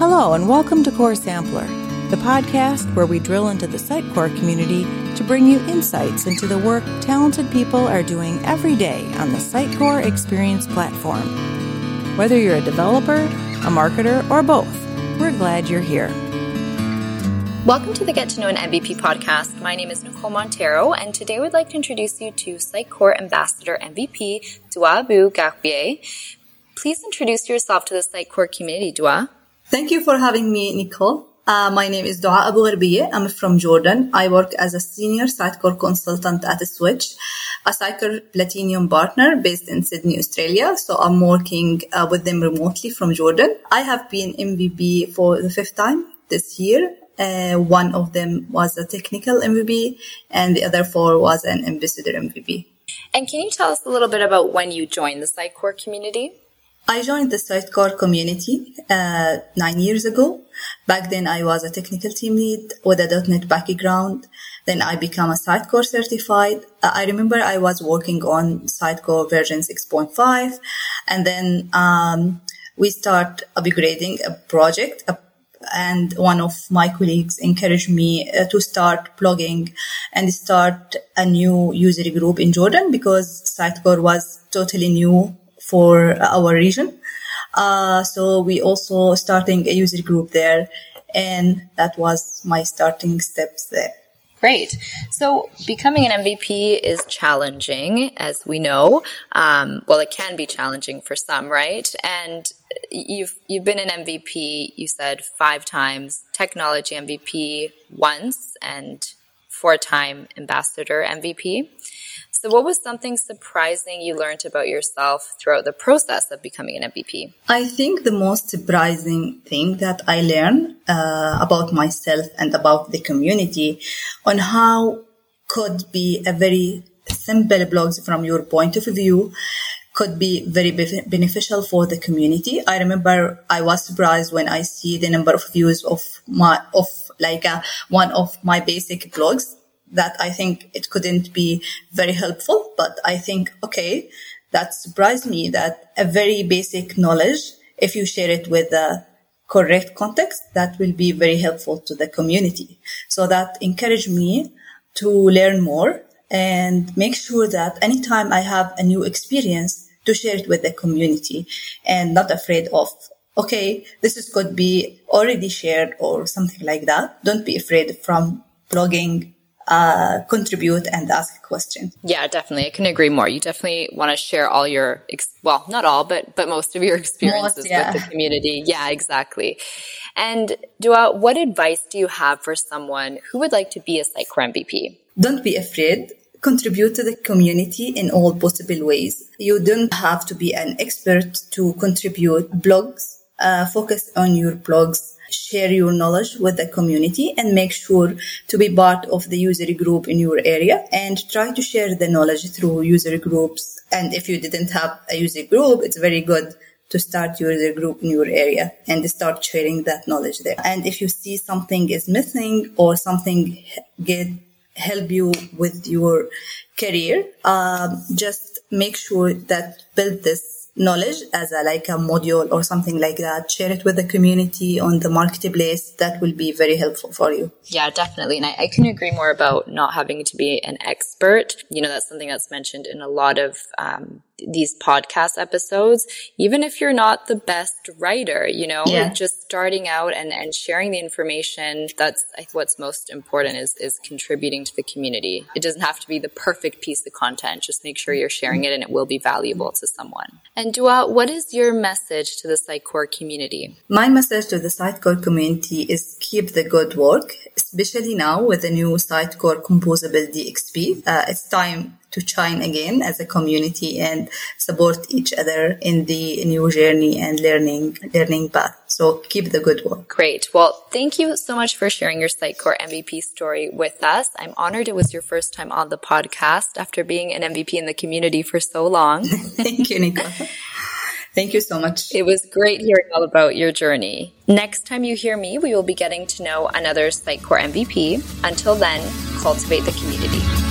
Hello, and welcome to Core Sampler, the podcast where we drill into the Sitecore community to bring you insights into the work talented people are doing every day on the Sitecore Experience platform. Whether you're a developer, a marketer, or both, we're glad you're here. Welcome to the Get to Know an MVP podcast. My name is Nicole Montero, and today we'd like to introduce you to Sitecore Ambassador MVP Dua Abu Gharbiye. Please introduce yourself to the Sitecore community, Dua. Thank you for having me, Nicole. Uh, my name is Dua Abu Gharbiye. I'm from Jordan. I work as a senior Sitecore consultant at Switch, a Sitecore Platinum partner based in Sydney, Australia. So I'm working uh, with them remotely from Jordan. I have been MVP for the fifth time this year. Uh, one of them was a technical MVP and the other four was an ambassador MVP. And can you tell us a little bit about when you joined the Sitecore community? I joined the Sitecore community uh, nine years ago. Back then, I was a technical team lead with a .NET background. Then I became a Sitecore certified. Uh, I remember I was working on Sitecore version 6.5, and then um, we start upgrading a project. Uh, and one of my colleagues encouraged me uh, to start blogging and start a new user group in Jordan because Sitecore was totally new for our region. Uh, so we also starting a user group there, and that was my starting steps there. Great. So becoming an MVP is challenging, as we know. Um, well, it can be challenging for some, right? And you've you've been an MVP. You said five times, technology MVP once, and four-time ambassador MVP. So, what was something surprising you learned about yourself throughout the process of becoming an MVP? I think the most surprising thing that I learned uh, about myself and about the community on how could be a very simple blogs from your point of view could be very beneficial for the community. I remember I was surprised when I see the number of views of my of like a, uh, one of my basic blogs that I think it couldn't be very helpful, but I think, okay, that surprised me that a very basic knowledge, if you share it with the correct context, that will be very helpful to the community. So that encouraged me to learn more and make sure that anytime I have a new experience to share it with the community and not afraid of okay, this is could be already shared or something like that. Don't be afraid from blogging uh, contribute and ask a question. Yeah, definitely. I can agree more. You definitely want to share all your, ex- well, not all, but, but most of your experiences most, yeah. with the community. Yeah, exactly. And Dua, what advice do you have for someone who would like to be a Sitecore MVP? Don't be afraid contribute to the community in all possible ways. You don't have to be an expert to contribute blogs. Uh, focus on your blogs share your knowledge with the community and make sure to be part of the user group in your area and try to share the knowledge through user groups. And if you didn't have a user group, it's very good to start user group in your area and start sharing that knowledge there. And if you see something is missing or something get help you with your career, um, just make sure that build this knowledge as a like a module or something like that. Share it with the community on the marketplace that will be very helpful for you. Yeah definitely. And I, I, can agree more about not having to be an expert. You know that's something that's mentioned in a lot of um, these podcast episodes, even if you're not the best writer, you know, yeah. just starting out and, and sharing the information. That's what's most important is, is contributing to the community. It doesn't have to be the perfect piece of content. Just make sure you're sharing it and it will be valuable to someone. And Dua, what is your message to the Sitecore community? My message to the Sitecore community is keep the good work, especially now with the new Sitecore composable DXP. Uh, it's time to shine again as a community and support each other in the new journey and learning learning path. So keep the good work. Great. Well, thank you so much for sharing your Sitecore MVP story with us. I'm honored it was your first time on the podcast after being an MVP in the community for so long. thank you, Nico. Thank you so much. It was great hearing all about your journey. Next time you hear me, we will be getting to know another Sitecore MVP. Until then, cultivate the community.